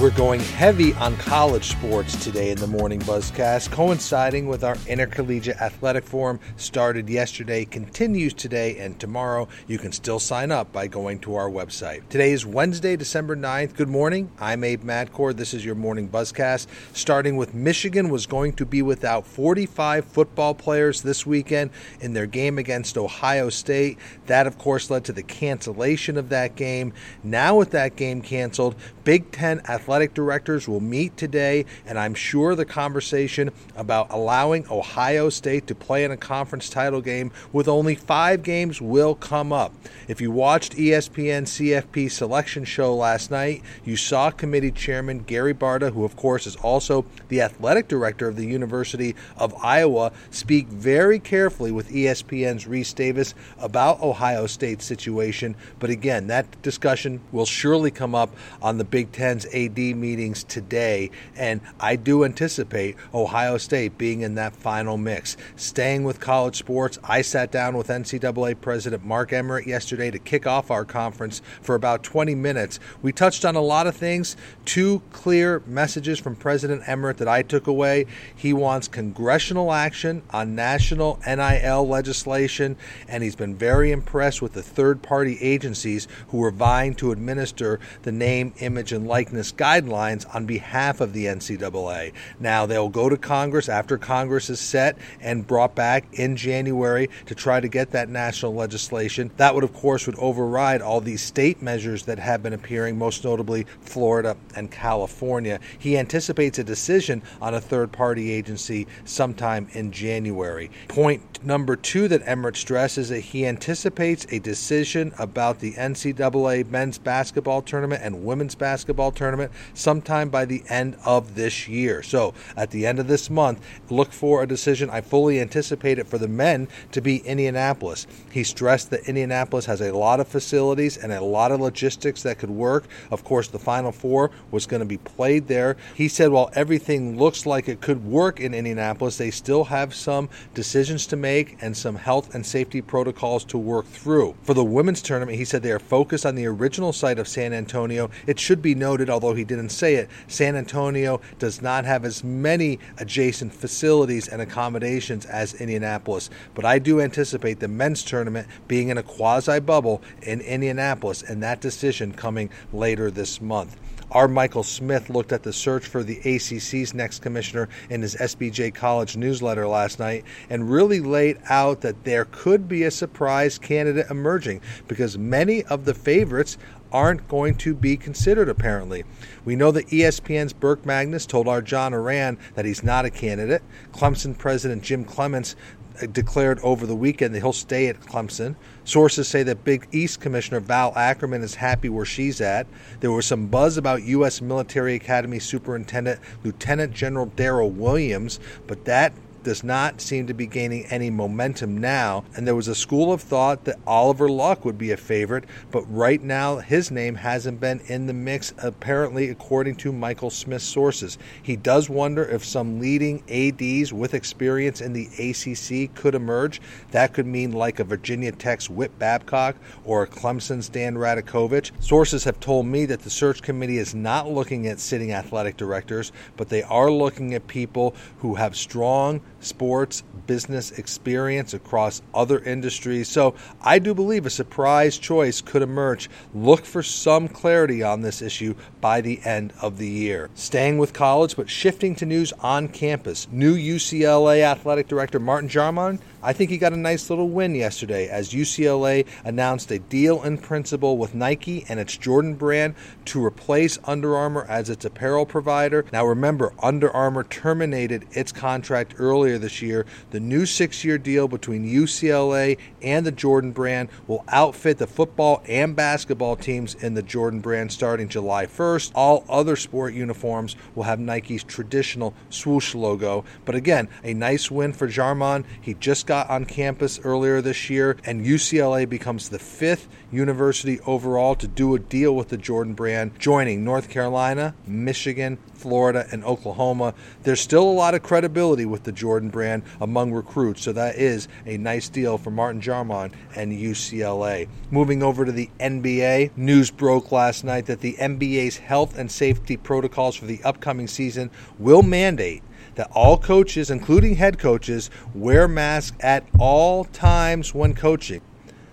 We're going heavy on college sports today in the Morning Buzzcast, coinciding with our Intercollegiate Athletic Forum. Started yesterday, continues today, and tomorrow. You can still sign up by going to our website. Today is Wednesday, December 9th. Good morning. I'm Abe Madkour. This is your Morning Buzzcast. Starting with Michigan was going to be without 45 football players this weekend in their game against Ohio State. That, of course, led to the cancellation of that game. Now, with that game canceled, Big Ten athletic directors will meet today, and I'm sure the conversation about allowing Ohio State to play in a conference title game with only five games will come up. If you watched ESPN CFP selection show last night, you saw committee chairman Gary Barta, who of course is also the athletic director of the University of Iowa, speak very carefully with ESPN's Rece Davis about Ohio State's situation. But again, that discussion will surely come up on the Big Ten's AD meetings today, and I do anticipate Ohio State being in that final mix. Staying with college sports, I sat down with NCAA President Mark Emmert yesterday to kick off our conference for about 20 minutes. We touched on a lot of things. Two clear messages from President Emmert that I took away. He wants congressional action on national NIL legislation, and he's been very impressed with the third party agencies who are vying to administer the name, image, and likeness guidelines on behalf of the NCAA. Now, they'll go to Congress after Congress is set and brought back in January to try to get that national legislation. That would, of course, would override all these state measures that have been appearing, most notably Florida and California. He anticipates a decision on a third party agency sometime in January. Point number two that Emmert stresses is that he anticipates a decision about the NCAA men's basketball tournament and women's basketball tournament sometime by the end of this year. So at the end of this month, look for a decision. I fully anticipate it for the men to be Indianapolis. He stressed that Indianapolis has a lot of facilities and a lot of logistics that could work. Of course, the Final Four was going to be played there. He said while everything looks like it could work in Indianapolis, they still have some decisions to make and some health and safety protocols to work through. For the women's tournament, he said they are focused on the original site of San Antonio. It should be noted, although he didn't say it, San Antonio does not have as many adjacent facilities and accommodations as Indianapolis. But I do anticipate the men's tournament being in a quasi bubble in Indianapolis and that decision coming later this month. Our Michael Smith looked at the search for the ACC's next commissioner in his SBJ College newsletter last night and really laid out that there could be a surprise candidate emerging because many of the favorites aren't going to be considered, apparently. We know that ESPN's Burke Magnus told our John Ourand that he's not a candidate. Clemson President Jim Clements uh, declared over the weekend that he'll stay at Clemson. Sources say that Big East Commissioner Val Ackerman is happy where she's at. There was some buzz about U.S. Military Academy Superintendent Lieutenant General Darryl Williams, but that does not seem to be gaining any momentum now. And there was a school of thought that Oliver Luck would be a favorite, but right now his name hasn't been in the mix, apparently, according to Michael Smith's sources. He does wonder if some leading ADs with experience in the ACC could emerge. That could mean like a Virginia Tech's Whit Babcock or a Clemson's Dan Radakovich. Sources have told me that the search committee is not looking at sitting athletic directors, but they are looking at people who have strong sports business experience across other industries. So I do believe a surprise choice could emerge. Look for some clarity on this issue by the end of the year. Staying with college, but shifting to news on campus. New UCLA athletic director Martin Jarmond I think he got a nice little win yesterday as UCLA announced a deal in principle with Nike and its Jordan brand to replace Under Armour as its apparel provider. Now remember, Under Armour terminated its contract earlier earlier this year, the new six year deal between UCLA and the Jordan brand will outfit the football and basketball teams in the Jordan brand starting July 1st. All other sport uniforms will have Nike's traditional swoosh logo. But again, a nice win for Jarmond. He just got on campus earlier this year, and UCLA becomes the fifth university overall to do a deal with the Jordan brand, joining North Carolina, Michigan, Florida, and Oklahoma. There's still a lot of credibility with the Jordan brand among recruits, so that is a nice deal for Martin Jarmond and UCLA. Moving over to the NBA, news broke last night that the NBA's health and safety protocols for the upcoming season will mandate that all coaches, including head coaches, wear masks at all times when coaching.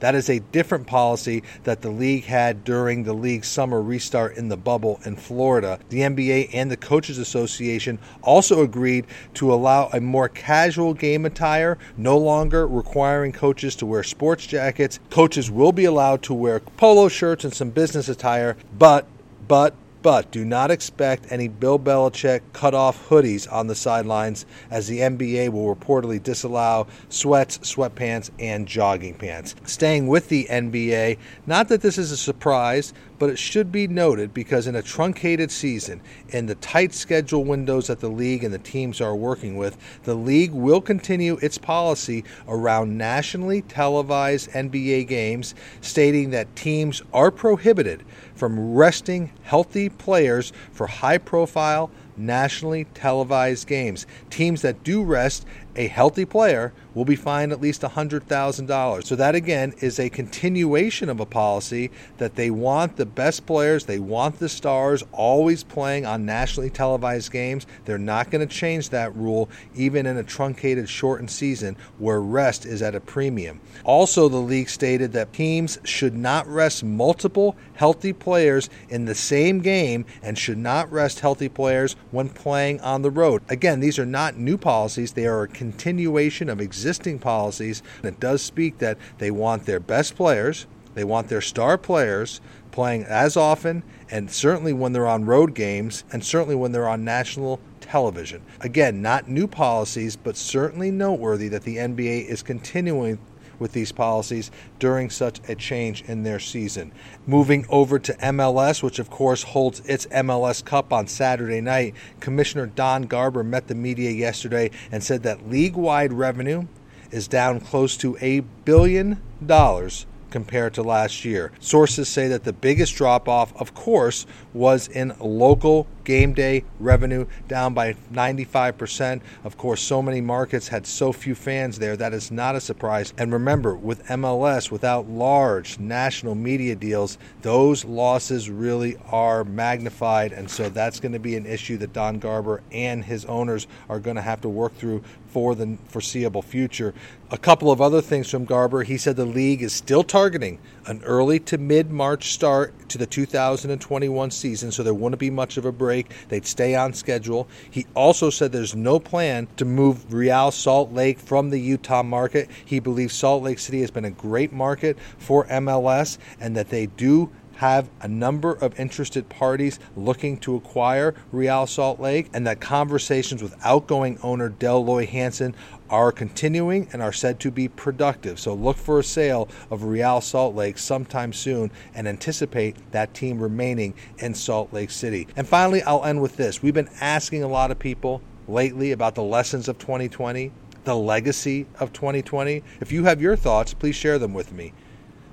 That is a different policy that the league had during the league's summer restart in the bubble in Florida. The NBA and the Coaches Association also agreed to allow a more casual game attire, no longer requiring coaches to wear sports jackets. Coaches will be allowed to wear polo shirts and some business attire, but but but do not expect any Bill Belichick cut off hoodies on the sidelines, as the NBA will reportedly disallow sweats, sweatpants, and jogging pants. Staying with the NBA, not that this is a surprise, but it should be noted because in a truncated season, in the tight schedule windows that the league and the teams are working with, the league will continue its policy around nationally televised NBA games, stating that teams are prohibited from resting healthy players for high profile, nationally televised games. Teams that do rest a healthy player will be fined at least $100,000. So, that again is a continuation of a policy that they want the best players, they want the stars always playing on nationally televised games. They're not going to change that rule, even in a truncated, shortened season where rest is at a premium. Also, the league stated that teams should not rest multiple healthy players in the same game and should not rest healthy players when playing on the road. Again, these are not new policies, they are a continuation of existing policies. It does speak that they want their best players, they want their star players playing as often, and certainly when they're on road games, and certainly when they're on national television. Again, not new policies, but certainly noteworthy that the NBA is continuing with these policies during such a change in their season. Moving over to MLS, which of course holds its MLS Cup on Saturday night, Commissioner Don Garber met the media yesterday and said that league wide revenue is down close to a billion dollars compared to last year. Sources say that the biggest drop off, of course, was in local game day revenue down by 95%. Of course, so many markets had so few fans there. That is not a surprise. And remember, with MLS, without large national media deals, those losses really are magnified. And so that's going to be an issue that Don Garber and his owners are going to have to work through for the foreseeable future. A couple of other things from Garber. He said the league is still targeting an early to mid March start to the 2021 season, so there won't be much of a break. They'd stay on schedule. He also said there's no plan to move Real Salt Lake from the Utah market. He believes Salt Lake City has been a great market for MLS and that they do have a number of interested parties looking to acquire Real Salt Lake, and that conversations with outgoing owner Dell Loy Hansen are continuing and are said to be productive. So look for a sale of Real Salt Lake sometime soon and anticipate that team remaining in Salt Lake City. And finally, I'll end with this. We've been asking a lot of people lately about the lessons of 2020, the legacy of 2020. If you have your thoughts, please share them with me.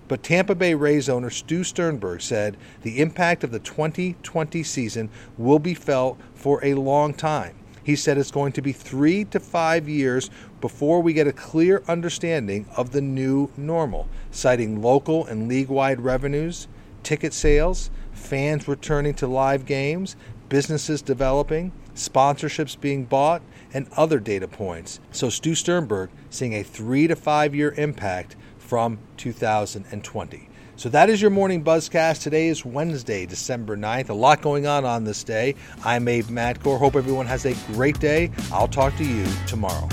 But Tampa Bay Rays owner Stu Sternberg said the impact of the 2020 season will be felt for a long time. He said it's going to be three to five years before we get a clear understanding of the new normal, citing local and league wide revenues, ticket sales, fans returning to live games, businesses developing, sponsorships being bought, and other data points. So Stu Sternberg seeing a three to five year impact from 2020. So that is your morning buzzcast. Today is Wednesday, December 9th. A lot going on on this day. I'm Abe Madkour. Hope everyone has a great day. I'll talk to you tomorrow.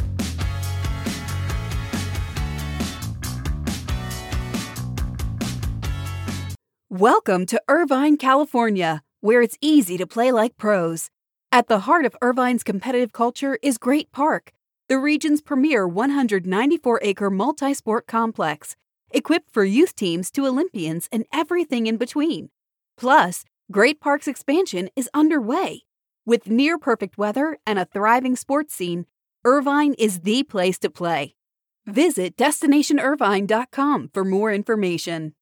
Welcome to Irvine, California, where it's easy to play like pros. At the heart of Irvine's competitive culture is Great Park the region's premier 194 acre multi sport complex, equipped for youth teams to Olympians and everything in between. Plus, Great Parks expansion is underway. With near perfect weather and a thriving sports scene, Irvine is the place to play. Visit destinationirvine.com for more information.